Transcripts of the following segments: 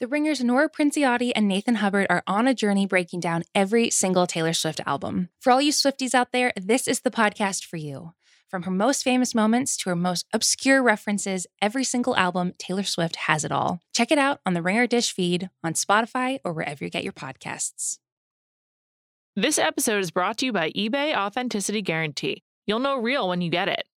The Ringers Nora Princiotti and Nathan Hubbard are on a journey breaking down every single Taylor Swift album. For all you Swifties out there, this is the podcast for you. From her most famous moments to her most obscure references, every single album, Taylor Swift has it all. Check it out on the Ringer Dish feed, on Spotify, or wherever you get your podcasts. This episode is brought to you by eBay Authenticity Guarantee. You'll know real when you get it.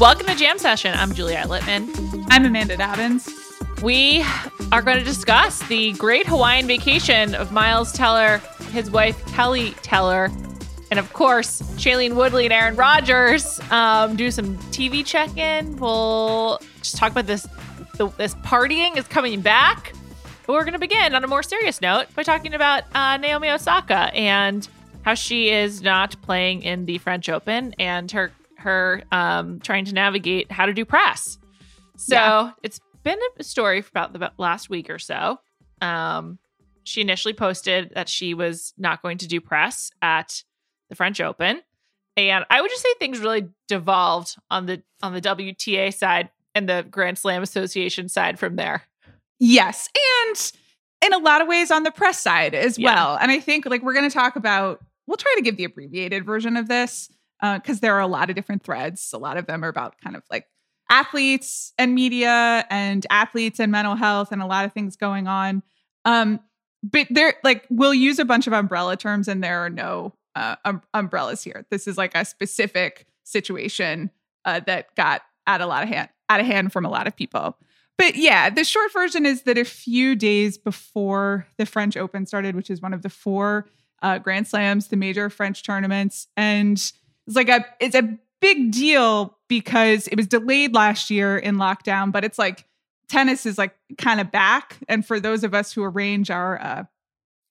Welcome to Jam Session. I'm Juliet Litman. I'm Amanda Dobbins. We are going to discuss the great Hawaiian vacation of Miles Teller, his wife Kelly Teller, and of course, Shailene Woodley and Aaron Rodgers. Um, do some TV check in. We'll just talk about this. The, this partying is coming back. But we're going to begin on a more serious note by talking about uh, Naomi Osaka and how she is not playing in the French Open and her her um, trying to navigate how to do press. So yeah. it's been a story for about the last week or so. Um, she initially posted that she was not going to do press at the French Open, and I would just say things really devolved on the on the WTA side and the Grand Slam Association side from there. Yes, and in a lot of ways on the press side as yeah. well. And I think like we're going to talk about. We'll try to give the abbreviated version of this because uh, there are a lot of different threads. A lot of them are about kind of like athletes and media and athletes and mental health and a lot of things going on. Um, but there, like, we'll use a bunch of umbrella terms, and there are no uh, um, umbrellas here. This is like a specific situation uh, that got out a lot of hand out of hand from a lot of people. But yeah, the short version is that a few days before the French Open started, which is one of the four uh, Grand Slams, the major French tournaments, and it's like a it's a big deal because it was delayed last year in lockdown, but it's like tennis is like kind of back. And for those of us who arrange our uh,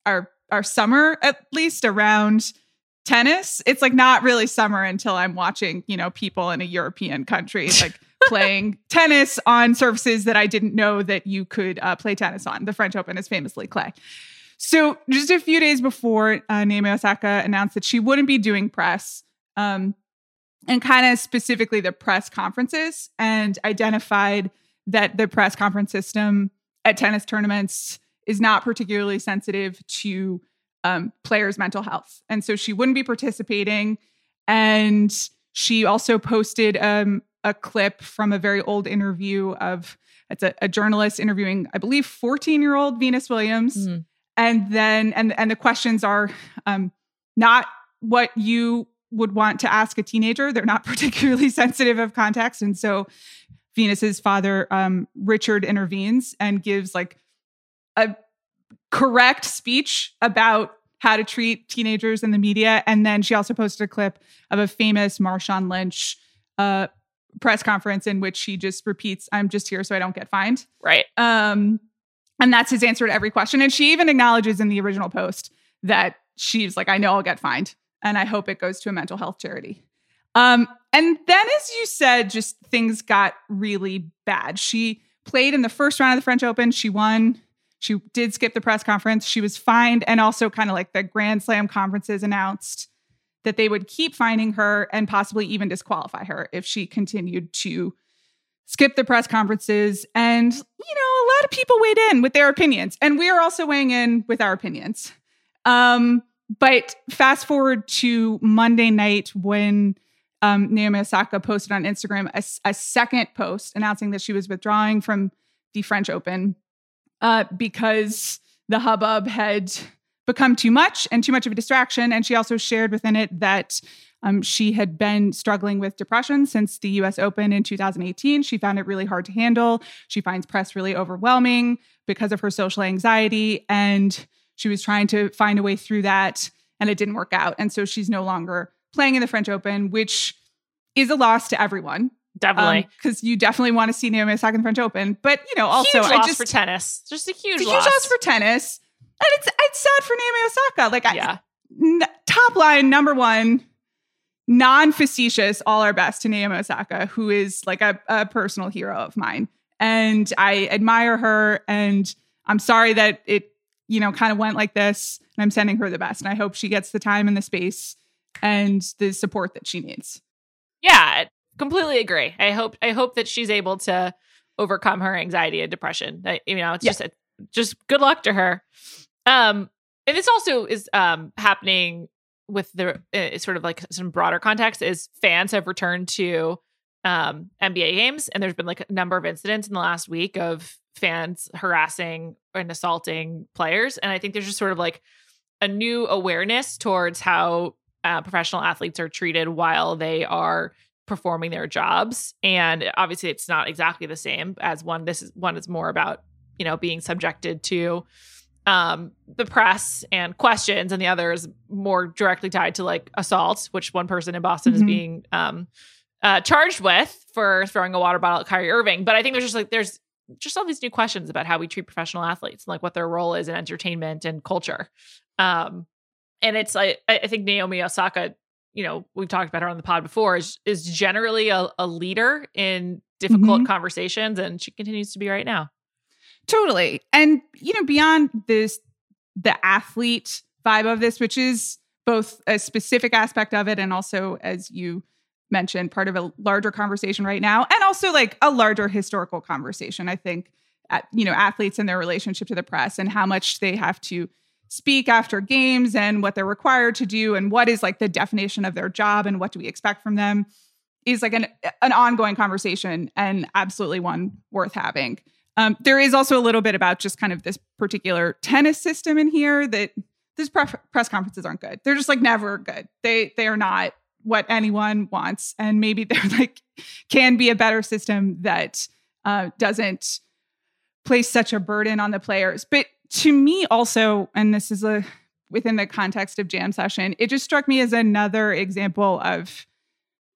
our our summer at least around tennis, it's like not really summer until I'm watching, you know, people in a European country like playing tennis on surfaces that I didn't know that you could uh, play tennis on. The French Open is famously clay. So just a few days before uh, Naomi Osaka announced that she wouldn't be doing press, um, and kind of specifically the press conferences and identified that the press conference system at tennis tournaments is not particularly sensitive to um, players' mental health. And so she wouldn't be participating. And she also posted um, a clip from a very old interview of it's a, a journalist interviewing, I believe, 14 year old Venus Williams. Mm. And then, and, and the questions are um, not what you would want to ask a teenager. They're not particularly sensitive of context. And so Venus's father, um, Richard, intervenes and gives like a correct speech about how to treat teenagers in the media. And then she also posted a clip of a famous Marshawn Lynch uh, press conference in which she just repeats, I'm just here so I don't get fined. Right. Um, and that's his answer to every question. And she even acknowledges in the original post that she's like, I know I'll get fined and I hope it goes to a mental health charity. Um, and then, as you said, just things got really bad. She played in the first round of the French Open. She won. She did skip the press conference. She was fined, and also kind of like the Grand Slam conferences announced that they would keep finding her and possibly even disqualify her if she continued to skip the press conferences. And, you know, a lot of people weighed in with their opinions, and we are also weighing in with our opinions. Um, but fast forward to Monday night when um, Naomi Osaka posted on Instagram a, a, second post announcing that she was withdrawing from the French Open uh, because the hubbub had become too much and too much of a distraction. And she also shared within it that um, she had been struggling with depression since the US Open in 2018. She found it really hard to handle. She finds press really overwhelming because of her social anxiety. And she was trying to find a way through that, and it didn't work out. And so she's no longer playing in the French Open, which is a loss to everyone. Definitely, because um, you definitely want to see Naomi Osaka in the French Open. But you know, also huge I loss just for tennis, just a huge, a loss. huge loss for tennis, and it's it's sad for Naomi Osaka. Like, yeah. I, n- top line number one, non facetious, all our best to Naomi Osaka, who is like a, a personal hero of mine, and I admire her. And I'm sorry that it you know kind of went like this. And I'm sending her the best, and I hope she gets the time and the space and the support that she needs. Yeah, completely agree. I hope I hope that she's able to overcome her anxiety and depression. I, you know, it's yeah. just a, just good luck to her. Um, and this also is um happening with the uh, sort of like some broader context is fans have returned to um NBA games and there's been like a number of incidents in the last week of fans harassing and assaulting players and I think there's just sort of like a new awareness towards how uh, professional athletes are treated while they are performing their jobs and obviously it's not exactly the same as one this is one is more about you know being subjected to um the press and questions and the other is more directly tied to like assault which one person in boston mm-hmm. is being um uh charged with for throwing a water bottle at Kyrie Irving. But I think there's just like there's just all these new questions about how we treat professional athletes and like what their role is in entertainment and culture. Um and it's like I think Naomi Osaka you know we've talked about her on the pod before is is generally a, a leader in difficult mm-hmm. conversations and she continues to be right now. Totally. And you know beyond this the athlete vibe of this which is both a specific aspect of it and also as you mentioned part of a larger conversation right now and also like a larger historical conversation i think at, you know athletes and their relationship to the press and how much they have to speak after games and what they're required to do and what is like the definition of their job and what do we expect from them is like an an ongoing conversation and absolutely one worth having. Um, there is also a little bit about just kind of this particular tennis system in here that these pre- press conferences aren't good. They're just like never good. They they are not what anyone wants, and maybe there like can be a better system that uh, doesn't place such a burden on the players. But to me also and this is a within the context of jam session it just struck me as another example of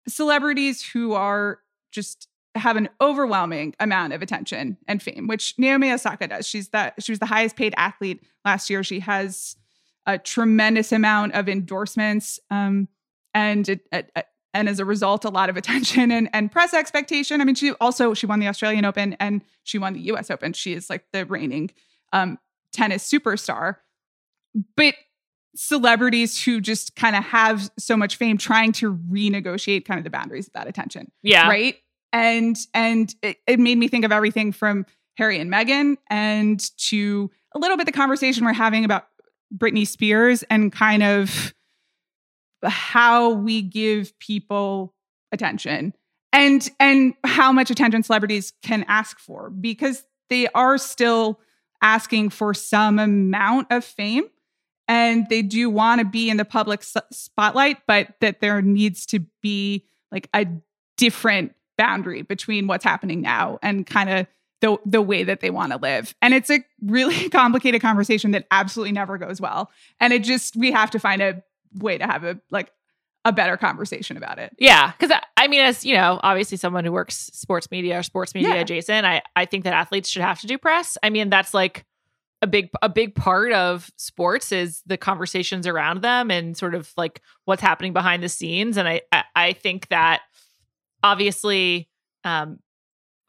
celebrities who are just have an overwhelming amount of attention and fame which naomi osaka does she's that she was the highest paid athlete last year she has a tremendous amount of endorsements um, and it, it, and as a result a lot of attention and, and press expectation i mean she also she won the australian open and she won the us open she is like the reigning um, tennis superstar. But celebrities who just kind of have so much fame trying to renegotiate kind of the boundaries of that attention. Yeah. Right. And and it, it made me think of everything from Harry and Meghan and to a little bit the conversation we're having about Britney Spears and kind of how we give people attention and and how much attention celebrities can ask for because they are still asking for some amount of fame and they do want to be in the public spotlight but that there needs to be like a different boundary between what's happening now and kind of the the way that they want to live. And it's a really complicated conversation that absolutely never goes well. And it just we have to find a way to have a like a better conversation about it. Yeah, because I, I, mean, as you know, obviously someone who works sports media or sports media yeah. adjacent, I I think that athletes should have to do press. I mean, that's like a big a big part of sports is the conversations around them and sort of like what's happening behind the scenes. And I I, I think that obviously um,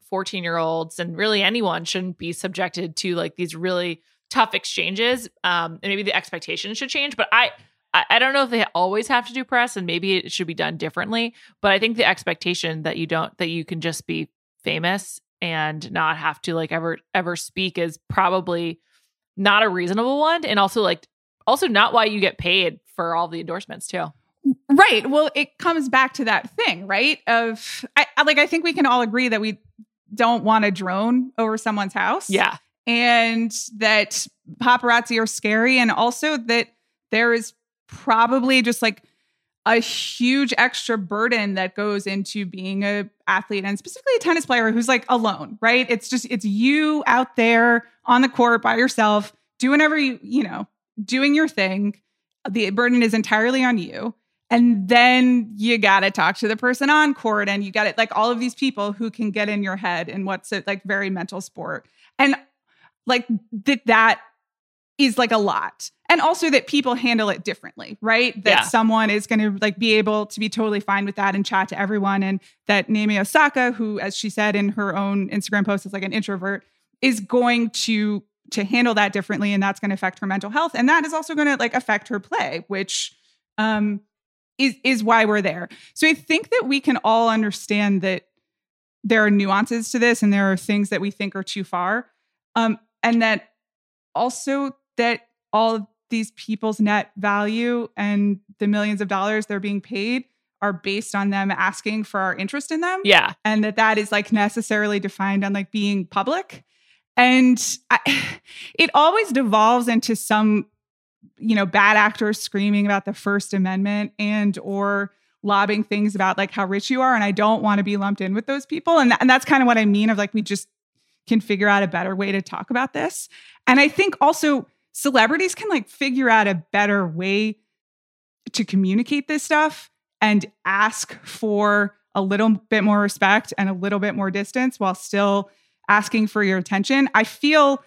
14 year olds and really anyone shouldn't be subjected to like these really tough exchanges. Um, and maybe the expectations should change. But I, I, don't know if they always have to do press and maybe it should be done differently. But I think the expectation that you don't, that you can just be famous and not have to like ever, ever speak is probably not a reasonable one. And also like, also not why you get paid for all the endorsements too. Right. Well, it comes back to that thing, right? Of I, like I think we can all agree that we don't want a drone over someone's house. Yeah. And that paparazzi are scary and also that there is probably just like a huge extra burden that goes into being a athlete and specifically a tennis player who's like alone, right? It's just it's you out there on the court by yourself, doing whatever you, you know, doing your thing. The burden is entirely on you. And then you got to talk to the person on court and you got it like all of these people who can get in your head and what's a like very mental sport. And like that is like a lot. And also that people handle it differently, right? That yeah. someone is going to like be able to be totally fine with that and chat to everyone and that Naomi Osaka who as she said in her own Instagram post is like an introvert is going to to handle that differently and that's going to affect her mental health and that is also going to like affect her play which um is is why we're there. So I think that we can all understand that there are nuances to this and there are things that we think are too far. Um, and that also that all of these people's net value and the millions of dollars they're being paid are based on them asking for our interest in them. Yeah. And that that is like necessarily defined on like being public. And I, it always devolves into some you know bad actors screaming about the first amendment and or lobbing things about like how rich you are and i don't want to be lumped in with those people and, th- and that's kind of what i mean of like we just can figure out a better way to talk about this and i think also celebrities can like figure out a better way to communicate this stuff and ask for a little bit more respect and a little bit more distance while still asking for your attention i feel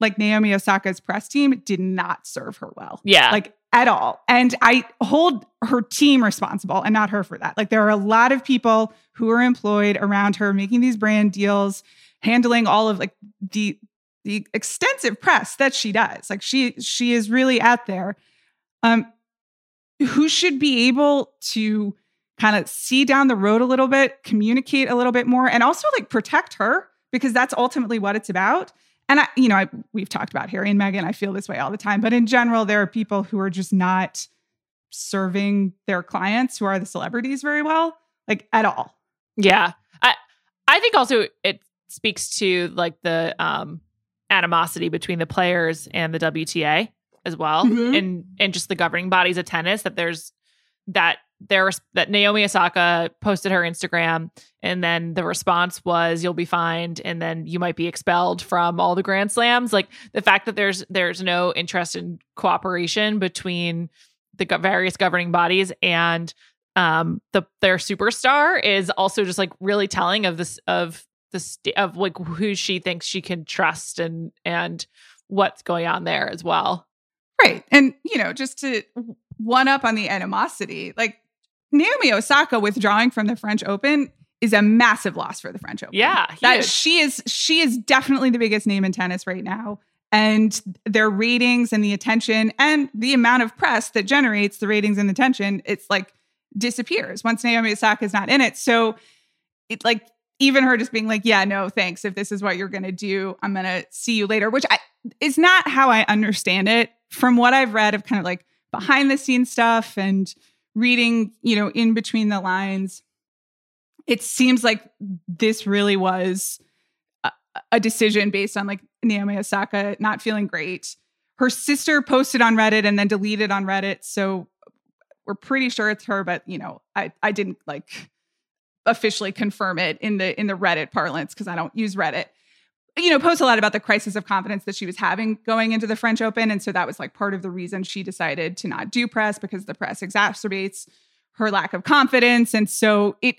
like Naomi Osaka's press team did not serve her well. Yeah. Like at all. And I hold her team responsible and not her for that. Like there are a lot of people who are employed around her making these brand deals, handling all of like the the extensive press that she does. Like she she is really out there. Um who should be able to kind of see down the road a little bit, communicate a little bit more and also like protect her because that's ultimately what it's about and I, you know, I, we've talked about Harry and Meghan. I feel this way all the time, but in general, there are people who are just not serving their clients who are the celebrities very well, like at all. Yeah, I, I think also it speaks to like the um, animosity between the players and the WTA as well, mm-hmm. and and just the governing bodies of tennis. That there's that there that Naomi Osaka posted her Instagram and then the response was you'll be fined and then you might be expelled from all the grand slams like the fact that there's there's no interest in cooperation between the various governing bodies and um the their superstar is also just like really telling of this of the of like who she thinks she can trust and and what's going on there as well right and you know just to one up on the animosity like Naomi Osaka withdrawing from the French Open is a massive loss for the French Open. Yeah, that she is she is definitely the biggest name in tennis right now. And their ratings and the attention and the amount of press that generates the ratings and the attention, it's like disappears once Naomi Osaka is not in it. So it like even her just being like, yeah, no, thanks. If this is what you're gonna do, I'm gonna see you later, which I, is not how I understand it. From what I've read of kind of like behind the scenes stuff and reading, you know, in between the lines, it seems like this really was a, a decision based on like Naomi Osaka not feeling great. Her sister posted on Reddit and then deleted on Reddit. So we're pretty sure it's her, but you know, I, I didn't like officially confirm it in the in the Reddit parlance because I don't use Reddit you know, post a lot about the crisis of confidence that she was having going into the French Open. And so that was like part of the reason she decided to not do press because the press exacerbates her lack of confidence. And so it,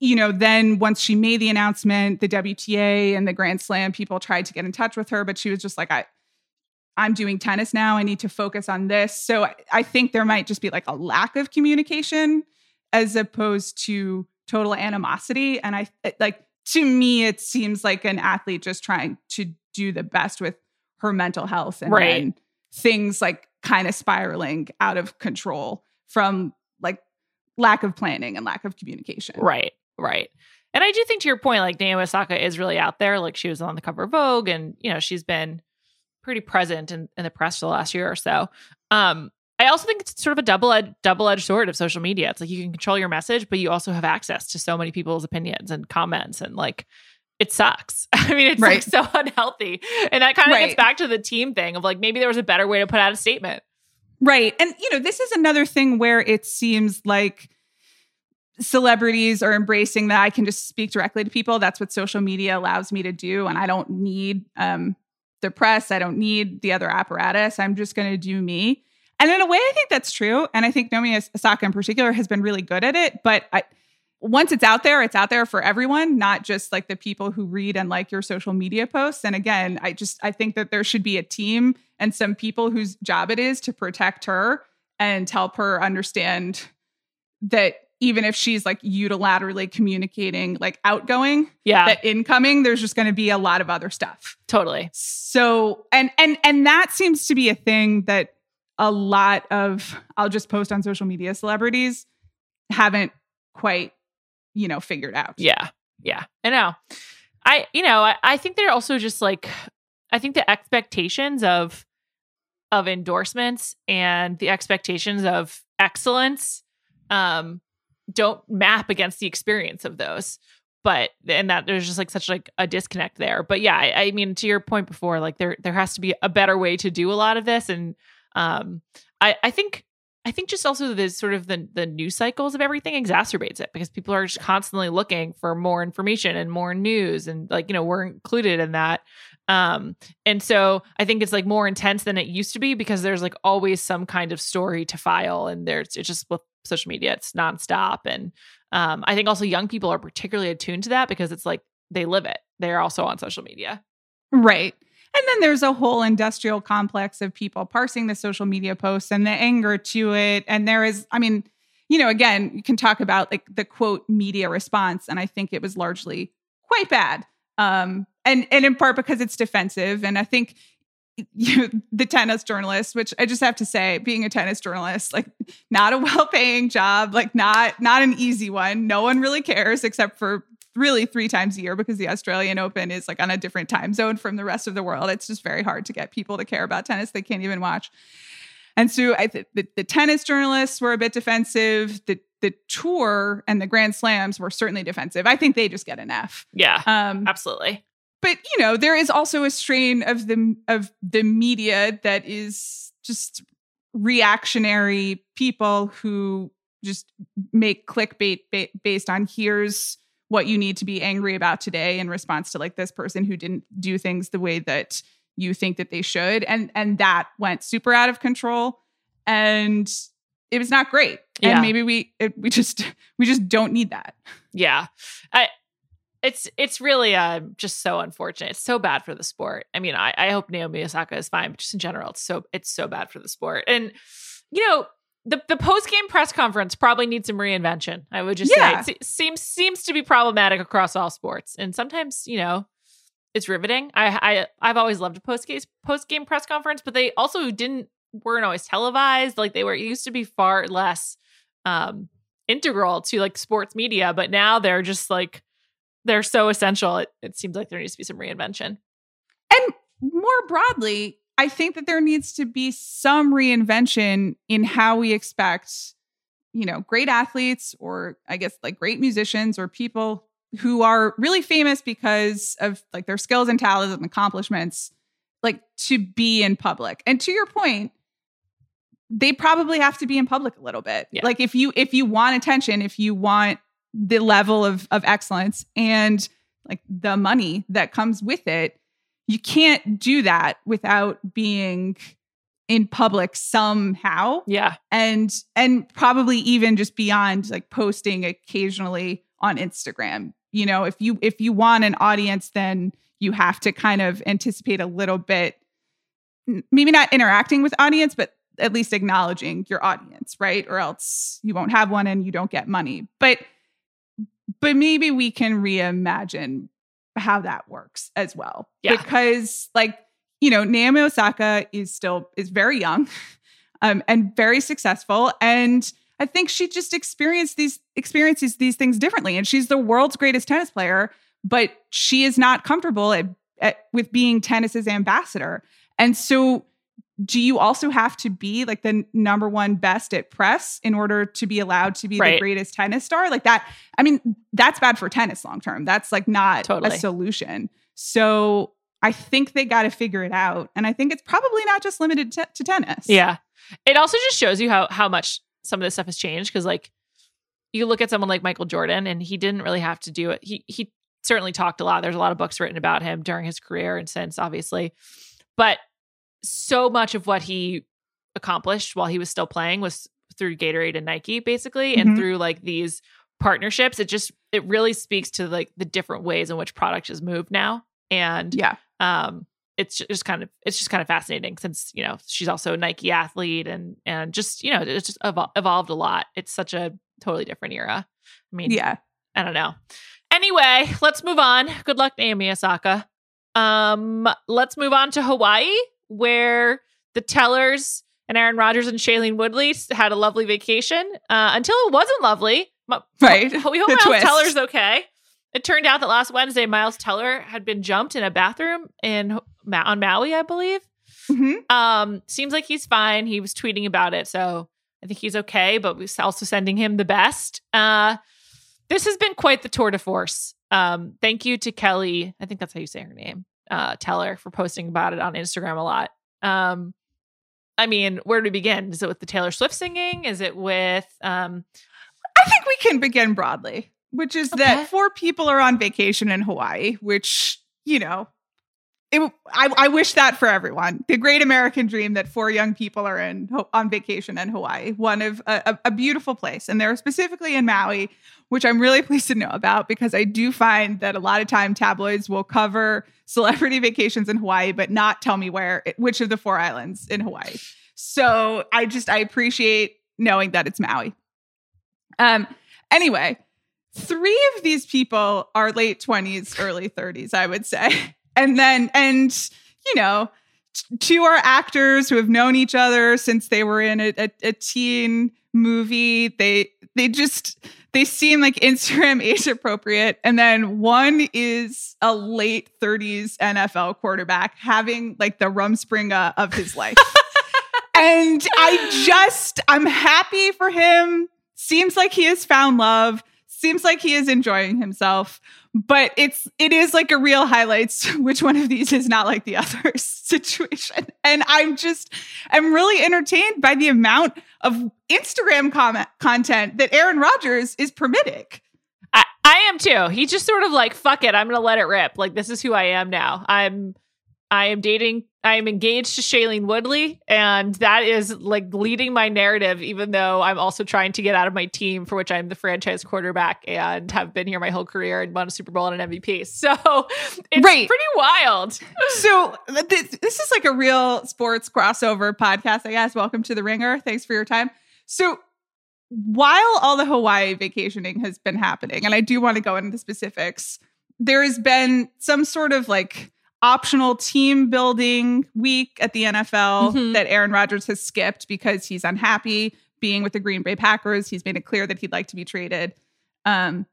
you know, then once she made the announcement, the WTA and the Grand Slam people tried to get in touch with her, but she was just like, I, I'm doing tennis now. I need to focus on this. So I, I think there might just be like a lack of communication as opposed to total animosity. And I like to me, it seems like an athlete just trying to do the best with her mental health and Right. then things like kind of spiraling out of control from like lack of planning and lack of communication. Right, right. And I do think to your point, like Naomi Osaka is really out there. Like she was on the cover of Vogue and, you know, she's been pretty present in, in the press for the last year or so. Um, I also think it's sort of a double edged double edged sword of social media. It's like you can control your message, but you also have access to so many people's opinions and comments and like it sucks. I mean, it's like so unhealthy. And that kind of gets back to the team thing of like maybe there was a better way to put out a statement. Right. And, you know, this is another thing where it seems like celebrities are embracing that I can just speak directly to people. That's what social media allows me to do. And I don't need um, the press, I don't need the other apparatus. I'm just going to do me. And in a way, I think that's true. And I think Naomi Osaka in particular has been really good at it. But I, once it's out there, it's out there for everyone, not just like the people who read and like your social media posts. And again, I just I think that there should be a team and some people whose job it is to protect her and help her understand that even if she's like unilaterally communicating like outgoing, Yeah, that incoming, there's just going to be a lot of other stuff. totally. So and and and that seems to be a thing that a lot of I'll just post on social media celebrities haven't quite you know figured out. Yeah. Yeah. I know. I, you know, I, I think they're also just like, I think the expectations of, of endorsements and the expectations of excellence, um, don't map against the experience of those. But, and that there's just like such like a disconnect there. But yeah, I, I mean, to your point before, like there, there has to be a better way to do a lot of this. And, um, I, I think I think just also the sort of the the news cycles of everything exacerbates it because people are just constantly looking for more information and more news and like you know we're included in that. Um and so i think it's like more intense than it used to be because there's like always some kind of story to file and there's it's just with social media it's nonstop and um i think also young people are particularly attuned to that because it's like they live it. They're also on social media. Right. And then there's a whole industrial complex of people parsing the social media posts and the anger to it. And there is, I mean, you know, again, you can talk about like the quote media response. And I think it was largely quite bad. Um, and and in part because it's defensive. And I think you the tennis journalist, which I just have to say, being a tennis journalist, like not a well-paying job, like not not an easy one. No one really cares except for really three times a year because the Australian Open is like on a different time zone from the rest of the world. It's just very hard to get people to care about tennis. They can't even watch. And so I think the, the tennis journalists were a bit defensive. The the tour and the Grand Slams were certainly defensive. I think they just get an F. yeah Um, absolutely but you know there is also a strain of the of the media that is just reactionary people who just make clickbait ba- based on here's what you need to be angry about today in response to like this person who didn't do things the way that you think that they should and and that went super out of control and it was not great Yeah. and maybe we it, we just we just don't need that Yeah. I it's it's really uh just so unfortunate. It's so bad for the sport. I mean, I, I hope Naomi Osaka is fine, but just in general, it's so it's so bad for the sport. And you know, the the post game press conference probably needs some reinvention. I would just Yeah. say it seems seems to be problematic across all sports. And sometimes, you know, it's riveting. I I I've always loved a post game post game press conference, but they also didn't weren't always televised. Like they were used to be far less um integral to like sports media, but now they're just like they're so essential. It, it seems like there needs to be some reinvention. And more broadly, I think that there needs to be some reinvention in how we expect, you know, great athletes or I guess like great musicians or people who are really famous because of like their skills and talents and accomplishments, like to be in public. And to your point, they probably have to be in public a little bit. Yeah. Like if you if you want attention, if you want the level of of excellence and like the money that comes with it, you can't do that without being in public somehow Yeah. and and probably even just beyond like posting occasionally on Instagram. You know, if you if you want an audience then you have to kind of anticipate a little bit maybe not interacting with audience but at least acknowledging your audience, right? Or else you won't have one and you don't get money. But but maybe we can reimagine how that works as well. Yeah. Because like, you know, Naomi Osaka is still is very young um, and very successful. And I think she just experienced these experiences these things differently. And she's the world's greatest tennis player, but she is not comfortable at, at, with being tennis's ambassador. And so do you also have to be like the number one best at press in order to be allowed to be Right. the greatest tennis star like that i mean that's bad for tennis long term that's like not Totally. a solution so i think they got to figure it out and i think it's probably not just limited to, to tennis Yeah. It also just shows you how how much some of this stuff has changed because like you look at someone like Michael Jordan and he didn't really have to do it. He he certainly talked a lot. There's a lot of books written about him during his career and since obviously. But so much of what he accomplished while he was still playing was through Gatorade and Nike basically and Mhm. through like these partnerships. It just it really speaks to like the different ways in which product has moved now. And yeah um it's just kind of it's just kind of fascinating since you know she's also a Nike athlete and and just you know it's just evol- evolved a lot. It's such a totally different era. I mean, yeah I don't know. Anyway, let's move on. Good luck, Naomi Osaka. Um, let's move on to Hawaii, where the Tellers and Aaron Rodgers and Shailene Woodley had a lovely vacation uh, until it wasn't lovely. Right. We hope The Miles twist. Teller's okay. It turned out that last Wednesday, Miles Teller had been jumped in a bathroom in on Maui, I believe. Mhm. Um, seems like he's fine. He was tweeting about it, so I think he's okay. But we're also sending him the best. Uh, this has been quite the tour de force. Um, thank you to Kelly. I think that's how you say her name, uh, Teller, for posting about it on Instagram a lot. Um, I mean, where do we begin? Is it with the Taylor Swift singing? Is it with um, I think we can begin broadly, which is Okay. that four people are on vacation in Hawaii, which, you know, it, I, I wish that for everyone. The great American dream that four young people are in on vacation in Hawaii, one of a, a, beautiful place. And they're specifically in Maui, which I'm really pleased to know about because I do find that a lot of time tabloids will cover celebrity vacations in Hawaii, but not tell me where, which of the four islands in Hawaii. So I just, I appreciate knowing that it's Maui. Um, anyway, three of these people are late 20s, early 30s, I would say. And then, and, you know, two are actors who have known each other since they were in a, a, a teen movie. They, they just, they seem like Instagram age appropriate. And then one is a late 30s NFL quarterback having like the rumspringa uh, of his life. and I just, I'm happy for him. Seems like he has found love. Seems like he is enjoying himself. But it's it is like a real highlights which one of these is not like the other situation. And I'm just I'm really entertained by the amount of Instagram comment content that Aaron Rodgers is permitting. I, I am too. He just sort of like, fuck it, I'm gonna let it rip. Like this is who I am now. I'm I am dating I am engaged to Shailene Woodley, and that is like leading my narrative, even though I'm also trying to get out of my team for which I'm the franchise quarterback and have been here my whole career and won a Super Bowl and an MVP. So it's Right. pretty wild. So this, this is like a real sports crossover podcast, I guess. Welcome to the Ringer. Thanks for your time. So while all the Hawaii vacationing has been happening, and I do want to go into the specifics, there has been some sort of like optional team building week at the NFL Mhm. that Aaron Rodgers has skipped because he's unhappy being with the Green Bay Packers. He's made it clear that he'd like to be traded. Um,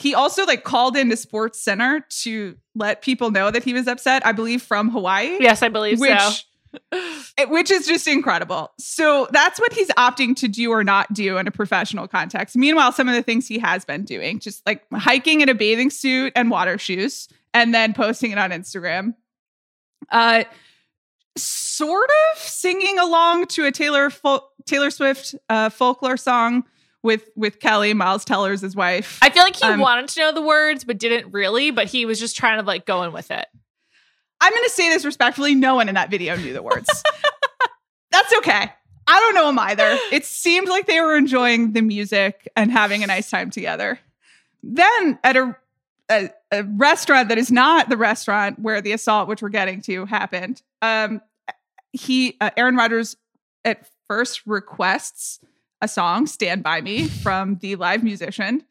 he also like called into SportsCenter to let people know that he was upset. I believe from Hawaii, Yes, I believe which so. which is just incredible. So that's what he's opting to do or not do in a professional context. Meanwhile, some of the things he has been doing, just like hiking in a bathing suit and water shoes, and then posting it on Instagram. Uh, sort of singing along to a Taylor Fol- Taylor Swift uh, folklore song with with Kelly Miles Teller's his wife. I feel like he Um, wanted to know the words, but didn't really. But he was just trying to like go in with it. I'm going to say this respectfully. No one in that video knew the words. That's okay. I don't know them either. It seemed like they were enjoying the music and having a nice time together. Then at a, a, a restaurant that is not the restaurant where the assault, which we're getting to, happened, um, he uh, Aaron Rodgers at first requests a song "Stand by Me" from the live musician,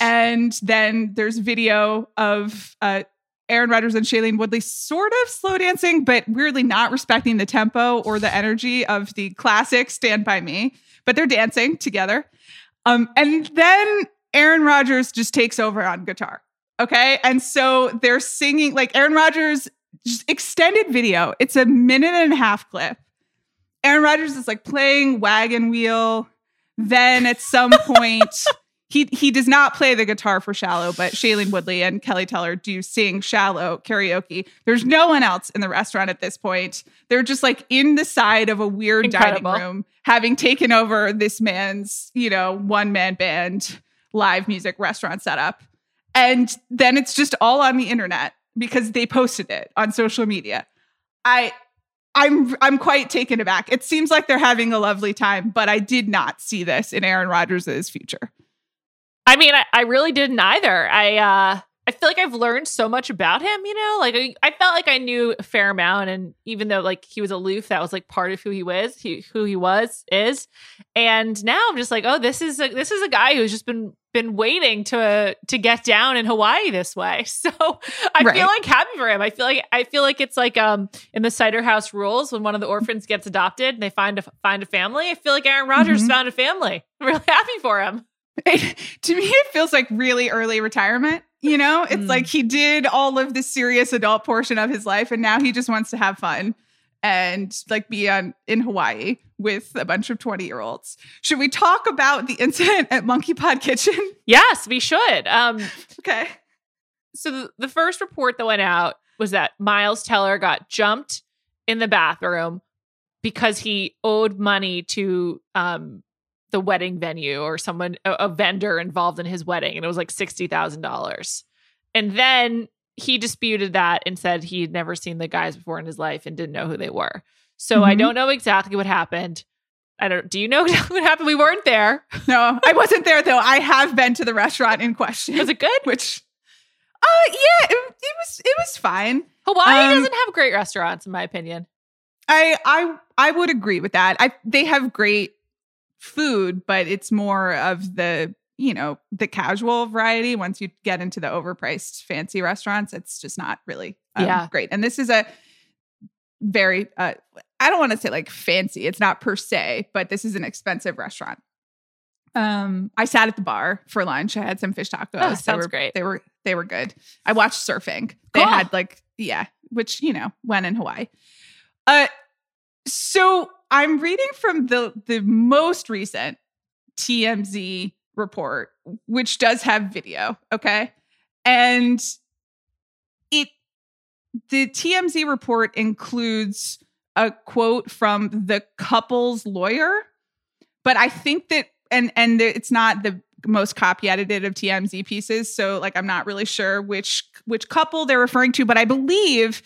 And then there's video of uh, Aaron Rodgers and Shailene Woodley sort of slow dancing, but weirdly not respecting the tempo or the energy of the classic Stand By Me, but they're dancing together. Um, and then Aaron Rodgers just takes over on guitar. Okay. And so they're singing like Aaron Rodgers extended video. It's a minute and a half clip. Aaron Rodgers is like playing wagon wheel. Then at some point, he he does not play the guitar for Shallow, but Shailene Woodley and Kelly Teller do sing Shallow karaoke. There's no one else in the restaurant at this point. They're just like in the side of a weird Incredible. dining room, having taken over this man's, you know, one man band live music restaurant setup. And then it's just all on the internet because they posted it on social media. I I'm I'm quite taken aback. It seems like they're having a lovely time, but I did not see this in Aaron Rodgers' future. I mean, I, I really didn't either. I uh I feel like I've learned so much about him, you know? Like I, I, felt like I knew a fair amount and even though like he was aloof, that was like part of who he was, he, who he was is. And now I'm just like, "Oh, this is a this is a guy who's just been been waiting to to get down in Hawaii this way." So, I right. feel like happy for him. I feel like I feel like it's like um in the Cider House rules when one of the orphans gets adopted and they find a find a family. I feel like Aaron Rodgers mm-hmm. found a family. I'm really happy for him. to me, it feels like really early retirement. You know, it's mm. like he did all of the serious adult portion of his life, and now he just wants to have fun and like be on in Hawaii with a bunch of 20 year olds. Should we talk about the incident at Monkey Pod Kitchen? Yes, we should. Um, okay. So the, the first report that went out was that Miles Teller got jumped in the bathroom because he owed money to um, the wedding venue or someone a, a vendor involved in his wedding and it was like $60,000. And then he disputed that and said he had never seen the guys before in his life and didn't know who they were. So mm-hmm. I don't know exactly what happened. I don't do you know what happened? We weren't there. No, I wasn't there though. I have been to the restaurant in question. Was it good? Which uh yeah, it, it was it was fine. Hawaii um, doesn't have great restaurants in my opinion. I I I would agree with that. I they have great food, but it's more of the, you know, the casual variety. Once you get into the overpriced fancy restaurants, it's just not really um, yeah. great. And this is a very, uh, I don't want to say like fancy, it's not per se, but this is an expensive restaurant. Um, I sat at the bar for lunch. I had some fish tacos. Oh, sounds they were, great. They were they were good. I watched surfing. They had like yeah, which you know, when in Hawaii. Uh, so I'm reading from the the most recent TMZ report, which does have video, okay? And it the TMZ report includes a quote from the couple's lawyer, but I think that and and it's not the most copy edited of TMZ pieces, so like I'm not really sure which which couple they're referring to, but I believe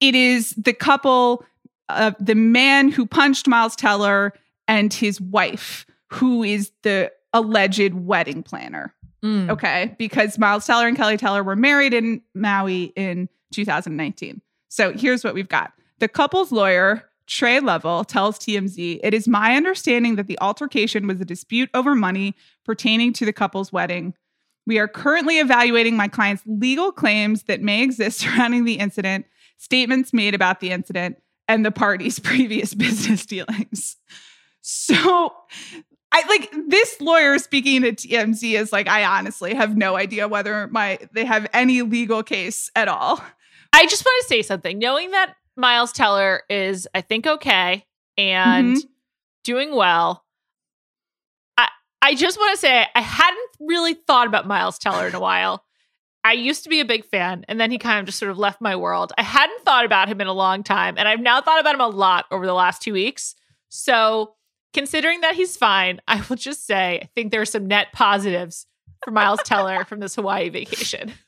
it is the couple uh, the man who punched Miles Teller and his wife, who is the alleged wedding planner. Mm. Okay. Because Miles Teller and Kelly Teller were married in Maui in 2019. So here's what we've got the couple's lawyer, Trey Lovell tells TMZ It is my understanding that the altercation was a dispute over money pertaining to the couple's wedding. We are currently evaluating my client's legal claims that may exist surrounding the incident, statements made about the incident, and the party's previous business dealings. So I like this lawyer speaking to TMZ is like, I honestly have no idea whether my they have any legal case at all. I just want to say something. Knowing that Miles Teller is, I think, okay and mm-hmm. doing well. I I just want to say I hadn't really thought about Miles Teller in a while. I used to be a big fan, and then he kind of just sort of left my world. I hadn't thought about him in a long time, and I've now thought about him a lot over the last two weeks. So, considering that he's fine, I will just say I think there are some net positives for Miles Teller from this Hawaii vacation.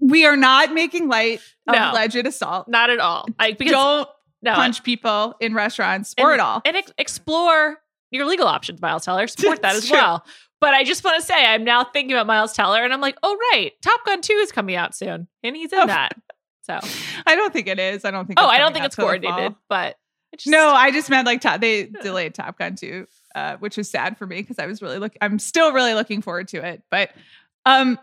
We are not making light of no, alleged assault. Not at all. I because, don't no, punch people in restaurants and, or at all. And ex- explore your legal options, Miles Teller. Support that as well. But I just want to say, I'm now thinking about Miles Teller, and I'm like, oh right, Top Gun Two is coming out soon, and he's in oh. that. So I don't think it is. I don't think. Oh, I don't think it's coordinated, but just, no, I just meant like top, they delayed Top Gun Two uh, which is sad for me because I was really looking. I'm still really looking forward to it. But um,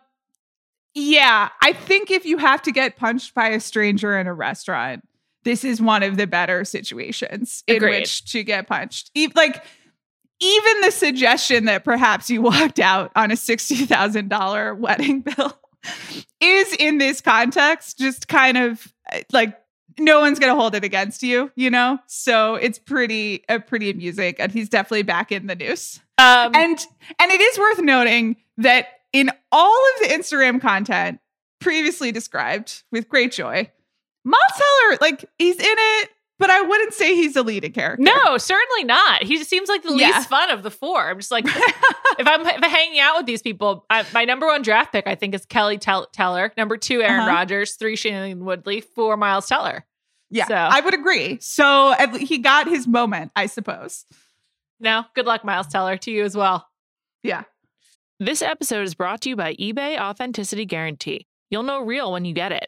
yeah, I think if you have to get punched by a stranger in a restaurant, this is one of the better situations in which to get punched. Like even the suggestion that perhaps you walked out on a sixty thousand dollar wedding bill is in this context just kind of uh, like no one's gonna hold it against you, you know. So it's pretty uh, pretty amusing, and he's definitely back in the news. Um, And and it is worth noting that in all of the Instagram content previously described with great joy, Miles Teller, like he's in it, but I wouldn't say he's a leading character. no, certainly not. He just seems like the Yeah. least fun of the four. I'm just like, if I'm, if I'm hanging out with these people, I, my number one draft pick, I think, is Kelly Tell- Teller. Number two, Aaron Uh-huh. Rodgers. Three, Shailene Woodley. Four, Miles Teller. yeah, So- I would agree. So he got his moment, I suppose. No, good luck, Miles Teller, to you as well. Yeah. This episode is brought to you by eBay Authenticity Guarantee. You'll know real when you get it.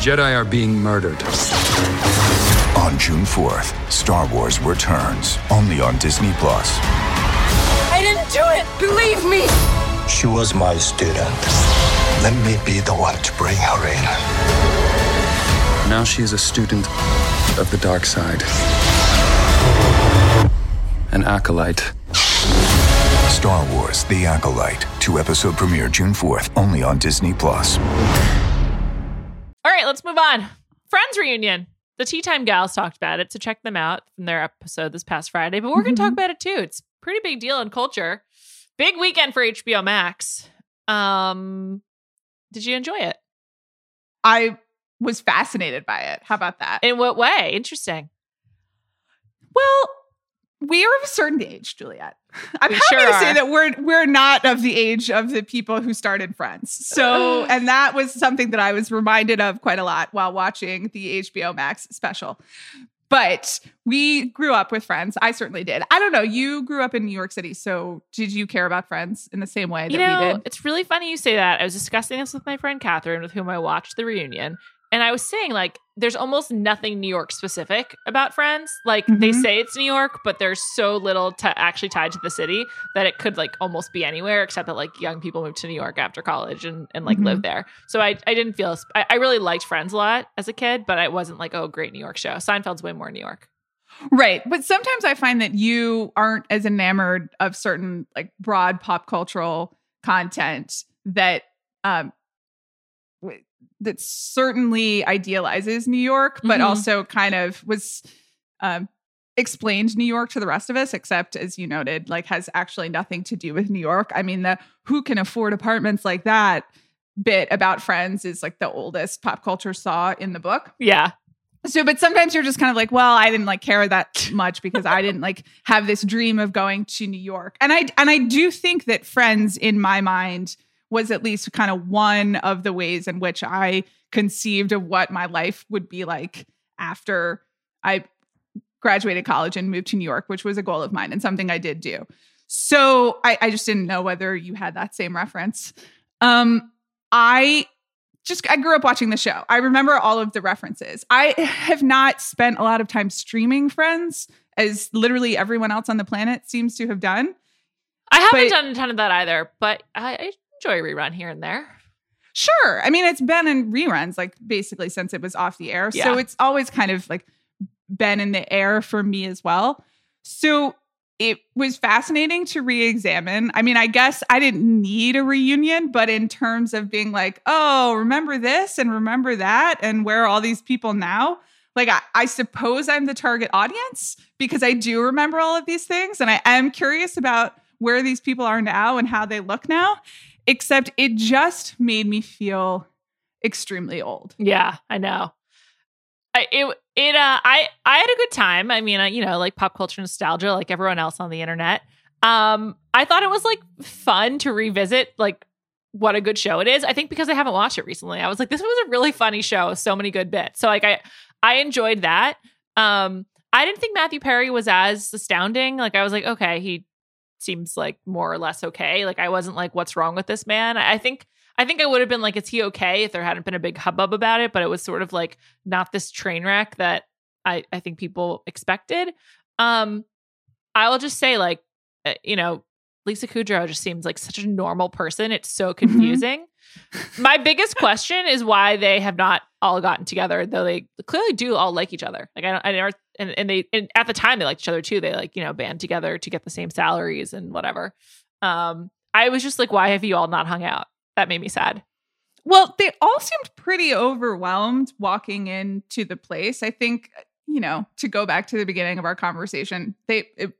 Jedi are being murdered. On June 4th, Star Wars returns only on Disney Plus. I didn't do it! Believe me! She was my student. Let me be the one to bring her in. Now she is a student of the dark side. An acolyte. Star Wars The Acolyte. Two episode premiere June 4th, only on Disney Plus. All right, let's move on. Friends reunion. The Tea Time Gals talked about it, so check them out from their episode this past Friday. But we're going to talk about it too. It's a pretty big deal in culture. Big weekend for HBO Max. Um, did you enjoy it? I was fascinated by it. How about that? In what way? Interesting. well, we are of a certain age, Juliet. I'm We happy sure to say are. that we're we're not of the age of the people who started Friends. So, and that was something that I was reminded of quite a lot while watching the HBO Max special. But we grew up with Friends. I certainly did. I don't know. You grew up in New York City, so did you care about Friends in the same way that You know, we did? it's really funny you say that. I was discussing this with my friend Catherine, with whom I watched the reunion. And I was saying, like, there's almost nothing New York specific about Friends. Like, they Mhm. say it's New York, but there's so little to actually tied to the city that it could, like, almost be anywhere, except that, like, young people move to New York after college and, and like, Mhm. live there. So I, I didn't feel, I, I really liked Friends a lot as a kid, but I wasn't like, oh, great New York show. Seinfeld's way more New York. Right. But sometimes I find that you aren't as enamored of certain like broad pop cultural content that um that certainly idealizes New York, but Mhm. also kind of was um explained New York to the rest of us, except as you noted, like has actually nothing to do with New York. I mean, the who can afford apartments like that bit about friends is like the oldest pop culture saw in the book. Yeah. So, but sometimes you're just kind of like, well, I didn't like care that much because I didn't like have this dream of going to New York. And I and I do think that Friends in my mind was at least kind of one of the ways in which I conceived of what my life would be like after I graduated college and moved to New York, which was a goal of mine and something I did do. So I, I just didn't know whether you had that same reference. Um, I just I grew up watching the show. I remember all of the references. I have not spent a lot of time streaming Friends, as literally everyone else on the planet seems to have done. I haven't But- done a ton of that either, but I, I enjoy a rerun here and there. Sure. I mean, it's been in reruns like basically since it was off the air. Yeah. So it's always kind of like been in the air for me as well. So it was fascinating to re examine. I mean, I guess I didn't need a reunion, but in terms of being like, oh, remember this and remember that, and where are all these people now? Like, I, I suppose I'm the target audience because I do remember all of these things. And I am curious about where these people are now and how they look now except it just made me feel extremely old. Yeah, I know. I, it it uh I I had a good time. I mean, I, you know, like pop culture nostalgia, like everyone else on the internet. Um, I thought it was like fun to revisit like what a good show it is. I think because I haven't watched it recently, I was like, this was a really funny show, so many good bits. So like I I enjoyed that. Um, I didn't think Matthew Perry was as astounding. Like I was like, okay, he seems like more or less okay. Like I wasn't like, what's wrong with this man? I think I think I would have been like, is he okay if there hadn't been a big hubbub about it? But it was sort of like not this train wreck that I, I think people expected. Um, I will just say, like, uh, you know, Lisa Kudrow just seems like such a normal person. It's so confusing. My biggest question is why they have not all gotten together, though they clearly do all like each other. Like I don't, I never, and, and they, and at the time they liked each other too. They like, you know, band together to get the same salaries and whatever. Um, I was just like, why have you all not hung out? That made me sad. Well, they all seemed pretty overwhelmed walking into the place. I think, you know, to go back to the beginning of our conversation, they it,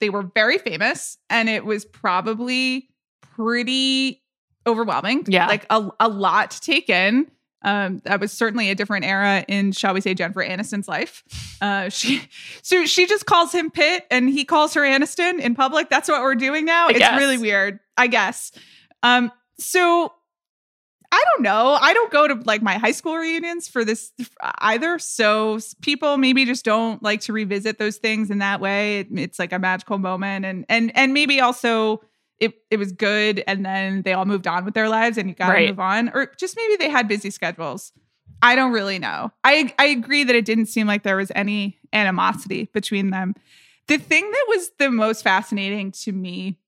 they were very famous and it was probably pretty overwhelming. Yeah. Like a, a lot to take in. Um, that was certainly a different era in, shall we say, Jennifer Aniston's life. Uh, she, so she just calls him Pitt, and he calls her Aniston in public. That's what we're doing now. I it's guess. really weird, I guess. Um, so I don't know. I don't go to like my high school reunions for this either. So people maybe just don't like to revisit those things in that way. It- it's like a magical moment, and and and maybe also it it was good, and then they all moved on with their lives, and you got to Right. move on, or just maybe they had busy schedules. I don't really know. I I agree that it didn't seem like there was any animosity between them. The thing that was the most fascinating to me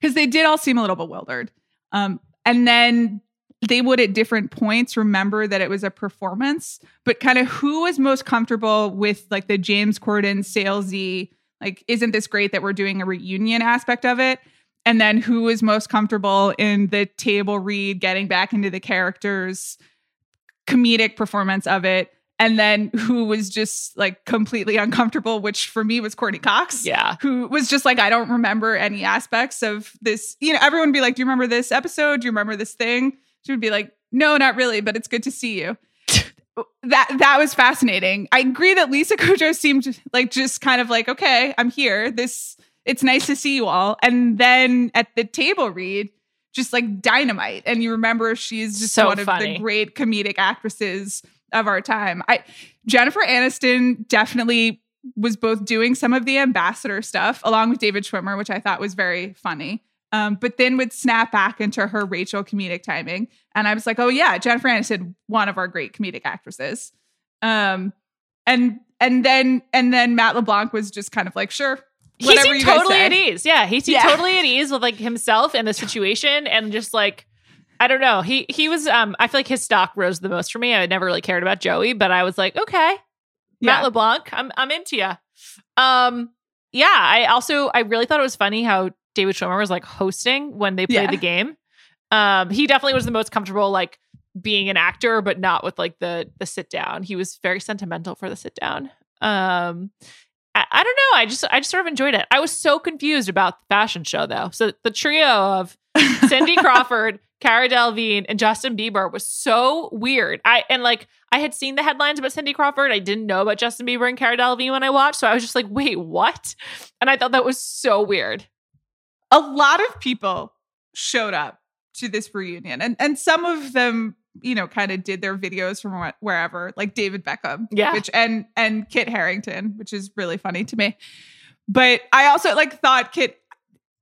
because they did all seem a little bewildered. Um, and then they would at different points remember that it was a performance, but kind of who was most comfortable with like the James Corden salesy, like, isn't this great that we're doing a reunion aspect of it? And then who was most comfortable in the table read, getting back into the characters, comedic performance of it. And then who was just like completely uncomfortable, which for me was Courteney Cox Yeah. who was just like, I don't remember any aspects of this. You know, everyone would be like, Do you remember this episode? Do you remember this thing? She would be like, No, not really, but it's good to see you. That that was fascinating. I agree that Lisa Kudrow seemed like just kind of like, okay, I'm here. This it's nice to see you all. And then at the table read, just like dynamite. And you remember she's just So one of the great comedic actresses of our time. I Jennifer Aniston definitely was both doing some of the ambassador stuff along with David Schwimmer, which I thought was very funny. Um, but then would snap back into her Rachel comedic timing. And I was like, oh yeah, Jennifer Aniston, one of our great comedic actresses. Um, and and then and then Matt LeBlanc was just kind of like, sure, He seemed totally say. at ease. Yeah, he seemed Yeah. totally at ease with like himself and the situation, and just like I don't know. He he was. Um, I feel like his stock rose the most for me. I never really cared about Joey, but I was like, okay, Matt LeBlanc, I'm I'm into you. Um, yeah. I also I really thought it was funny how David Schwimmer was like hosting when they played Yeah. the game. Um, he definitely was the most comfortable, like being an actor, but not with like the the sit down. He was very sentimental for the sit down. Um, I, I don't know. I just I just sort of enjoyed it. I was so confused about the fashion show though. So the trio of Cindy Crawford, Cara Delevingne, and Justin Bieber was so weird. I and like I had seen the headlines about Cindy Crawford. I didn't know about Justin Bieber and Cara Delevingne when I watched, so I was just like, wait, what? And I thought that was so weird. A lot of people showed up to this reunion and and some of them you know kind of did their videos from wh- wherever like david beckham Yeah. which and and kit harington which is really funny to me but i also like thought kit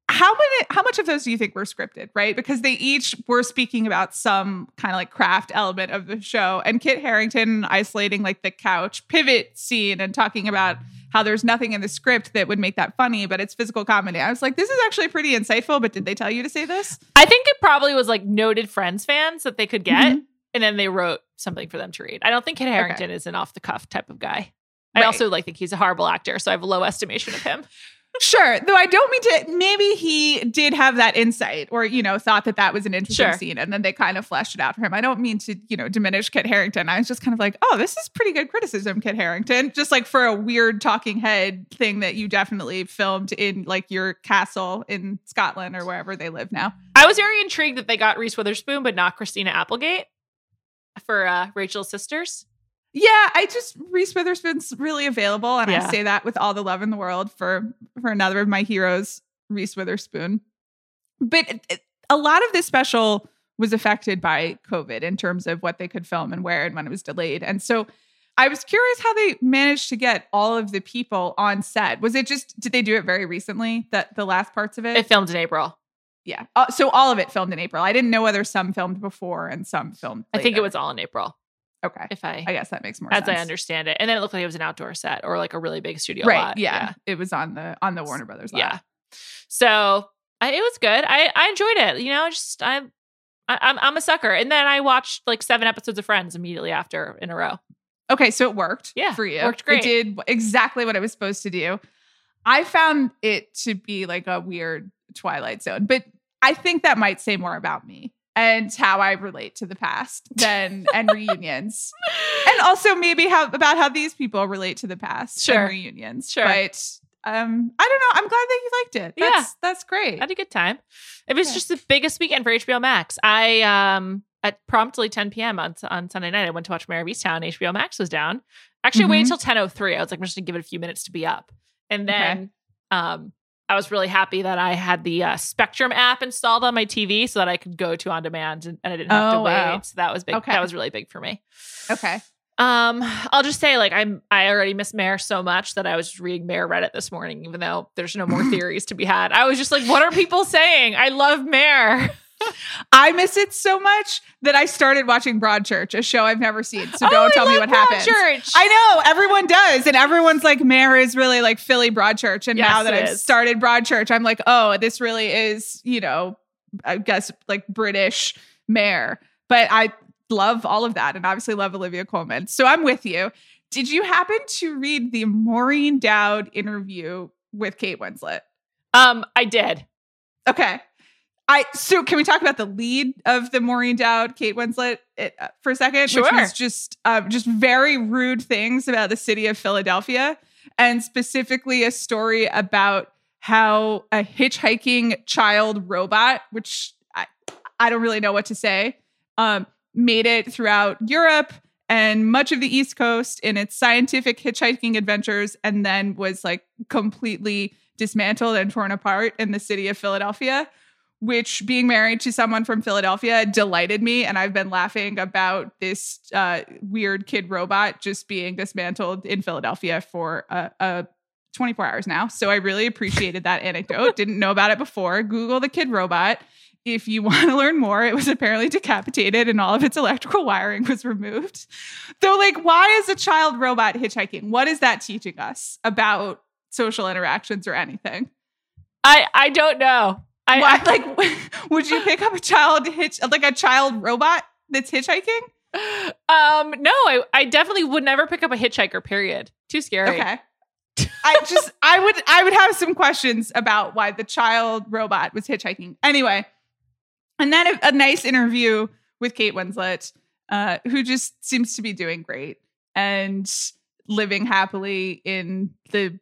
how many how much of those do you think were scripted right because they each were speaking about some kind of like craft element of the show and kit harington isolating like the couch pivot scene and talking about how there's nothing in the script that would make that funny but it's physical comedy i was like this is actually pretty insightful but did they tell you to say this I think it probably was like noted Friends fans that they could get, Mhm. and then they wrote something for them to read. I don't think Kit Harington is an off the cuff type of guy. I also like think he's a horrible actor, so I have a low estimation of him. Sure. Though I don't mean to, maybe he did have that insight or, you know, thought that that was an interesting Sure. scene and then they kind of fleshed it out for him. I don't mean to, you know, diminish Kit Harington. I was just kind of like, oh, this is pretty good criticism, Kit Harington. Just like for a weird talking head thing that you definitely filmed in like your castle in Scotland or wherever they live now. I was very intrigued that they got Reese Witherspoon, but not Christina Applegate for uh, Rachel's sisters. Yeah, I just Reese Witherspoon's really available, and Yeah. I say that with all the love in the world for for another of my heroes, Reese Witherspoon. But it- it- a lot of this special was affected by COVID in terms of what they could film and where and when it was delayed, and so I was curious how they managed to get all of the people on set. Was it just did they do it very recently? That the last parts of it, It filmed in April. yeah. Uh, so all of it filmed in April. I didn't know whether some filmed before and some filmed. I think it was all in April, okay. if I, I guess that makes more as sense. I understand it. And then it looked like it was an outdoor set or like a really big studio right lot. yeah. it was on the on the warner brothers lot. yeah. So I, it was good. I I enjoyed it. You know, just I, I I'm I'm a sucker. And then I watched like seven episodes of Friends immediately after in a row. okay so it worked Yeah, for you worked great. it did exactly what it was supposed to do i found it to be like a weird twilight zone but i think that might say more about me and how i relate to the past then and reunions and also maybe how about how these people relate to the past Sure. and reunions Sure. but um i don't know i'm glad that you liked it Yeah. that's that's great I had a good time. It was Yeah. just the biggest weekend for HBO Max. I um at promptly 10 p.m. on on Sunday night, I went to watch Mare of Easttown. HBO Max was down. Actually, I waited until 10:03. I was like, I'm just gonna give it a few minutes to be up, and Okay. then um I was really happy that I had the uh, Spectrum app installed on my TV so that I could go to on demand and, and I didn't have to Oh, wait. wow. So that was big. Okay. That was really big for me. okay Um, I'll just say, like, I'm I already miss Mare so much that I was reading Mare Reddit this morning, even though there's no more theories to be had. I was just like, what are people saying? I love Mare. I miss it so much that I started watching Broadchurch, a show I've never seen. So don't Oh, tell me what happens. Broadchurch. I know everyone does, and everyone's like, "Mare is really like Philly Broadchurch." And Yes, now that I've is. started Broadchurch, I'm like, "Oh, this really is, you know, I guess like British Mare." But I love all of that, and obviously love Olivia Colman. So I'm with you. Did you happen to read the Maureen Dowd interview with Kate Winslet? Um, I did. Okay. I so can we talk about the lead of the Maureen Dowd, Kate Winslet, it, uh, for a second? Which Sure. was just uh, just very rude things about the city of Philadelphia, and specifically a story about how a hitchhiking child robot, which I, I don't really know what to say, um, made it throughout Europe and much of the East Coast in its scientific hitchhiking adventures, and then was like completely dismantled and torn apart in the city of Philadelphia. Which being married to someone from Philadelphia delighted me, and I've been laughing about this uh, weird kid robot just being dismantled in Philadelphia for a, a 24 hours now. So I really appreciated that anecdote. Didn't know about it before. Google the kid robot. If you want to learn more, it was apparently decapitated and all of its electrical wiring was removed. Though, like, why is a child robot hitchhiking? What is that teaching us about social interactions or anything? I I don't know. I, I like, would you pick up a child hitch, like a child robot that's hitchhiking? um no, I I definitely would never pick up a hitchhiker. Period. Too scary. Okay. I just I would I would have some questions about why the child robot was hitchhiking. Anyway, and then a, a nice interview with Kate Winslet, uh, who just seems to be doing great and living happily in the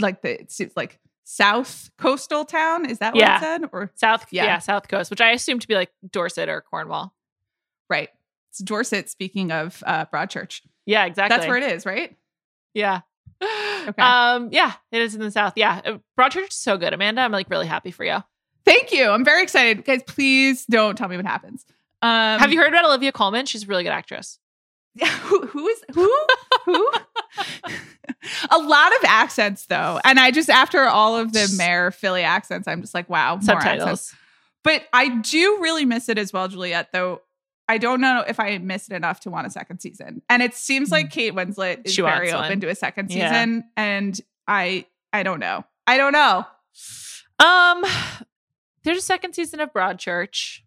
like the it seems like South coastal town. Is that what Yeah. it said? Or South Yeah. yeah. South Coast, which I assume to be like Dorset or Cornwall. right? It's Dorset. Speaking of uh, Broadchurch, Yeah, exactly. that's where it is, right? Yeah. Okay. Um. Yeah, it is in the south. Yeah, Uh, Broadchurch is so good, Amanda. I'm like really happy for you. Thank you. I'm very excited, guys. Please don't tell me what happens. Um, Have you heard about Olivia Colman? She's a really good actress. who, who is who who? A lot of accents though. And I just after all of the mare Philly accents, I'm just like, wow, more Subtitles. accents. But I do really miss it as well, Juliet, though. I don't know if I miss it enough to want a second season. And it seems like Kate Winslet is Mm. She very wants one. open to a second Yeah. season. And I I don't know. I don't know. Um, there's a second season of Broadchurch.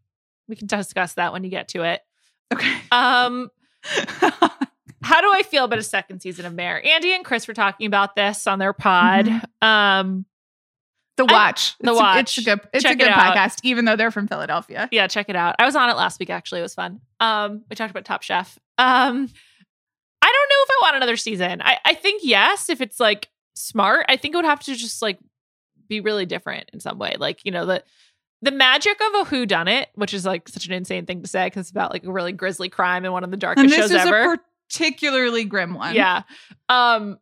We can discuss that when you get to it. Okay. Um, how do I feel about a second season of Mare? Andy and Chris were talking about this on their pod. Mm-hmm. Um, The I- Watch. The It's a- Watch. it's a good it's Check a good out. podcast, even though they're from Philadelphia. yeah, check it out. I was on it last week. Actually, it was fun. Um, we talked about Top Chef. Um, I don't know if I want another season. I I think yes, if it's like smart. I think it would have to just like be really different in some way. Like you know the the magic of a who done it, which is like such an insane thing to say because it's about like a really grisly crime and one of the darkest And this shows is ever. Particularly grim one. yeah um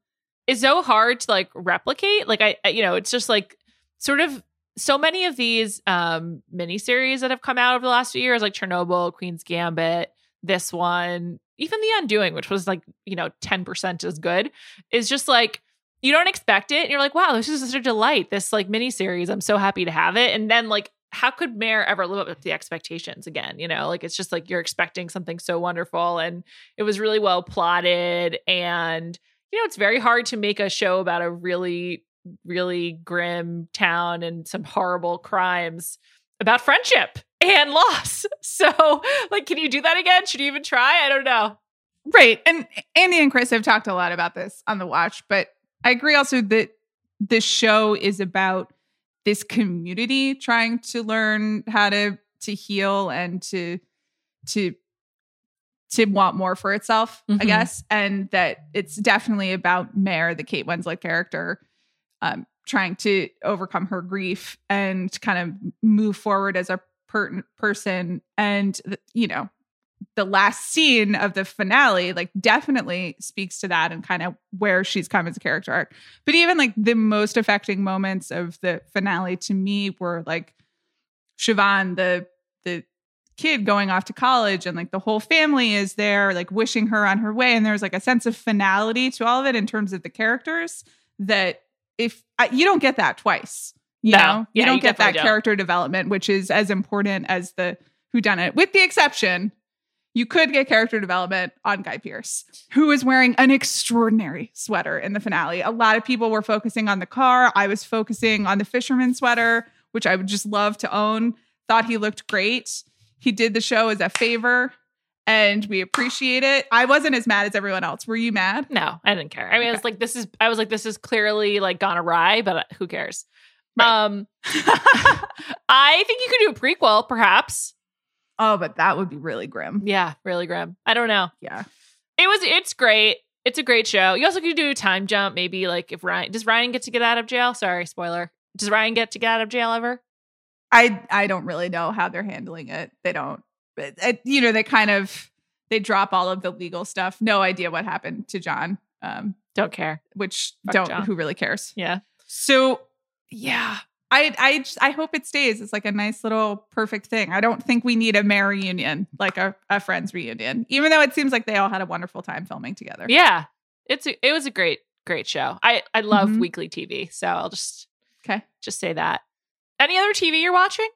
is so hard to like replicate like I, I you know it's just like sort of so many of these um miniseries that have come out over the last few years like chernobyl queen's gambit this one even the undoing which was like you know 10% as good is just like you don't expect it and you're like wow this is such a delight this like miniseries i'm so happy to have it and then like how could Mare ever live up to the expectations again? You know, like it's just like you're expecting something so wonderful and it was really well plotted and you know it's very hard to make a show about a really really grim town and some horrible crimes about friendship and loss so like can you do that again should you even try i don't know Right. And Andy and Chris have talked a lot about this on the watch, but I agree also that this show is about this community trying to learn how to to heal and to to to want more for itself, I Mhm. guess. And that it's definitely about Mare, the Kate Winslet character, um, trying to overcome her grief and kind of move forward as a per- person. And, you know, the last scene of the finale like definitely speaks to that and kind of where she's come as a character arc. But even like the most affecting moments of the finale to me were like Siobhan, the the kid going off to college and like the whole family is there like wishing her on her way and there's like a sense of finality to all of it in terms of the characters that if I, you don't get that twice you No. know Yeah, you don't you get that don't. character development which is as important as the who done it with the exception you could get character development on Guy Pearce, who is wearing an extraordinary sweater in the finale. A lot of people were focusing on the car. I was focusing on the fisherman sweater, which I would just love to own. Thought he looked great. He did the show as a favor, and we appreciate it. I wasn't as mad as everyone else. Were you mad? no i didn't care i mean Okay. it's like this is i was like this is clearly like gone awry but uh, who cares Right. um i think you could do a prequel perhaps oh, but that would be really grim. yeah really grim i don't know Yeah. It was. It's great. It's a great show. You also could do a time jump. Maybe like if Ryan does Ryan get to get out of jail? Sorry, spoiler. Does Ryan get to get out of jail ever? I I don't really know how they're handling it. They don't, but it, you know, they kind of they drop all of the legal stuff. No idea what happened to John. Um, Don't care. which Fuck don't John. who really cares. Yeah. So yeah, I I just, I hope it stays. It's like a nice little perfect thing. I don't think we need a Mare reunion, like a, a friends reunion, even though it seems like they all had a wonderful time filming together. Yeah. It's a, it was a great great show. I I love Mhm. weekly TV, so I'll just Okay. just say that. Any other TV you're watching?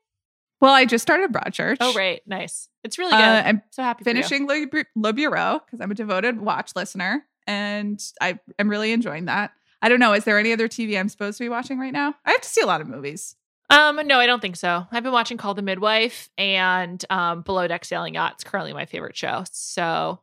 Well, I just started Broadchurch. Oh, right, nice. It's really Uh, good. I'm so happy for you. finishing Le, Le Bureau because I'm a devoted watch listener and I am really enjoying that. I don't know. Is there any other TV I'm supposed to be watching right now? I have to see a lot of movies. Um, no, I don't think so. I've been watching Call the Midwife and um Below Deck Sailing Yacht. It's currently my favorite show. So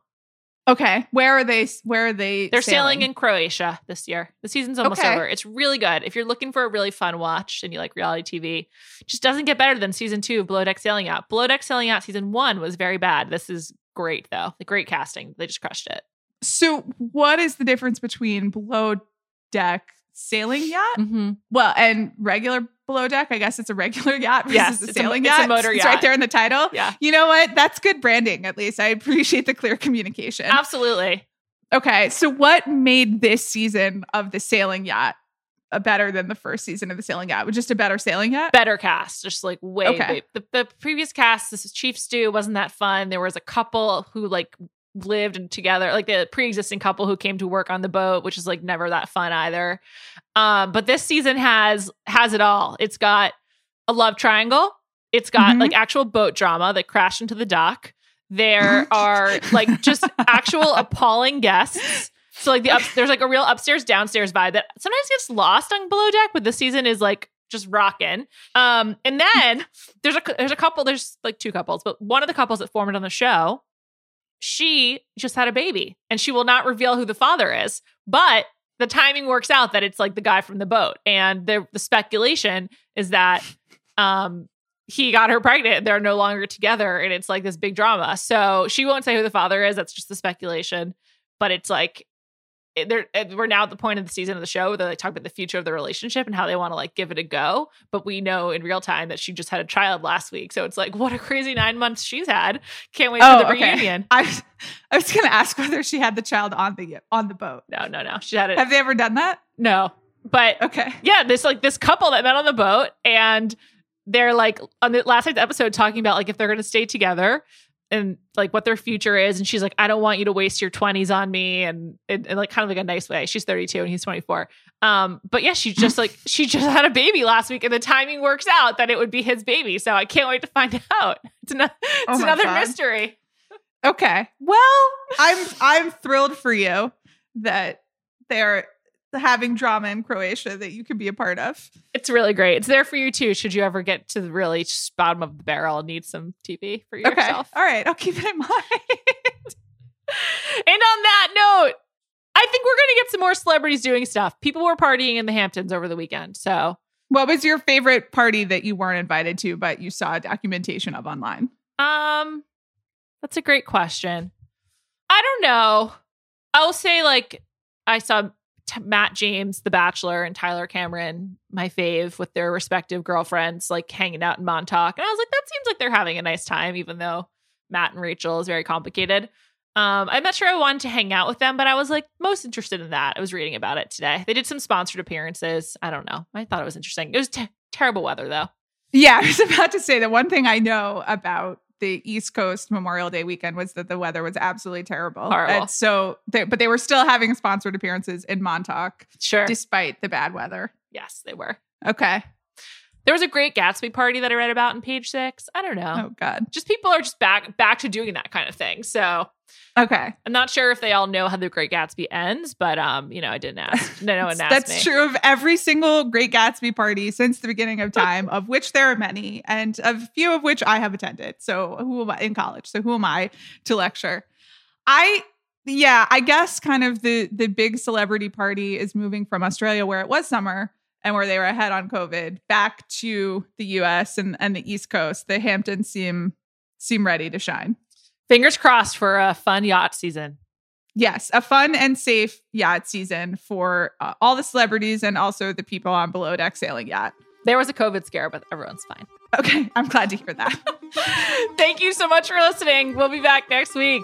Okay, where are they? Where are they? They're sailing in Croatia this year. The season's almost Okay. over. It's really good. If you're looking for a really fun watch and you like reality TV, just doesn't get better than season two of Below Deck Sailing Yacht. Below Deck Sailing Yacht season one was very bad. This is great though. The great casting. They just crushed it. So, what is the difference between below deck sailing yacht? Mm-hmm. Well, and regular below deck. I guess it's a regular yacht versus Yes, a it's a- sailing it's a yacht. It's right there in the title. Yeah, You know what? That's good branding. At least I appreciate the clear communication. absolutely. Okay, so what made this season of the sailing yacht uh, better than the first season of the sailing yacht? Was just a better sailing yacht? Better cast, just like way. Okay. way- the, the previous cast, this is Chief Stew, wasn't that fun. There was a couple who like lived and together, like the pre-existing couple who came to work on the boat, which is like never that fun either. Um, but this season has has it all. It's got a love triangle. It's got Mhm. like actual boat drama that crashed into the dock. There are like just actual appalling guests. So like the up, there's like a real upstairs downstairs vibe that sometimes gets lost on below deck, but this season is like just rocking. Um, and then there's a there's a couple there's like two couples, but one of the couples that formed on the show, she just had a baby, and she will not reveal who the father is, but the timing works out that it's like the guy from the boat, and the the speculation is that um he got her pregnant. They're no longer together, and it's like this big drama. So she won't say who the father is. That's just the speculation. But it's like Eh, they're eh, we're now at the point of the season of the show where they like talk about the future of the relationship and how they want to like give it a go. But we know in real time that she just had a child last week, so it's like what a crazy nine months she's had. Can't wait Oh, for the okay. reunion. I was, I was going to ask whether she had the child on the on the boat. No, no, no. She had it. Have they ever done that? no, but Okay. yeah, this like this couple that met on the boat and they're like on the last night's episode talking about like if they're gonna stay together and like what their future is. And she's like, I don't want you to waste your 20s on me and in, like kind of like a nice way. She's 32 and he's 24. Um, but yeah, she just like she just had a baby last week and the timing works out that it would be his baby. So I can't wait to find out. It's, ano- it's Oh another God. mystery. Okay. Well, I'm I'm thrilled for you that they're having drama in Croatia that you can be a part of. It's really great. It's there for you too. Should you ever get to the really bottom of the barrel and need some TV for yourself? Okay. All right. I'll keep it in mind. And on that note, I think we're going to get some more celebrities doing stuff. People were partying in the Hamptons over the weekend. So, what was your favorite party that you weren't invited to, but you saw documentation of online? um, that's a great question. I don't know. I'll say like I saw T- Matt James, The Bachelor, and Tyler Cameron, my fave, with their respective girlfriends, like hanging out in Montauk, and I was like, that seems like they're having a nice time, even though Matt and Rachel is very complicated. Um, I'm not sure I wanted to hang out with them, but I was like most interested in that. I was reading about it today. They did some sponsored appearances. I don't know. I thought it was interesting. It was te- terrible weather though. Yeah, I was about to say the one thing I know about the East Coast Memorial Day weekend was that the weather was absolutely terrible. Horrible. And so, they, but they were still having sponsored appearances in Montauk Sure. despite the bad weather. yes, they were. Okay. There was a great Gatsby party that I read about in page six. I don't know. Oh God. Just people are just back back to doing that kind of thing. So Okay. I'm not sure if they all know how the Great Gatsby ends, but um, you know, I didn't ask. No, no one asked That's me. true of every single Great Gatsby party since the beginning of time, of which there are many, and a few of which I have attended. So who am I in college? So who am I to lecture? I yeah, I guess kind of the the big celebrity party is moving from Australia where it was summer and where they were ahead on COVID back to the US and, and the East Coast. The Hamptons seem seem ready to shine. Fingers crossed for a fun yacht season. Yes, a fun and safe yacht season for uh, all the celebrities and also the people on below deck sailing yacht. There was a COVID scare, but everyone's fine. Okay, I'm glad to hear that. Thank you so much for listening. We'll be back next week.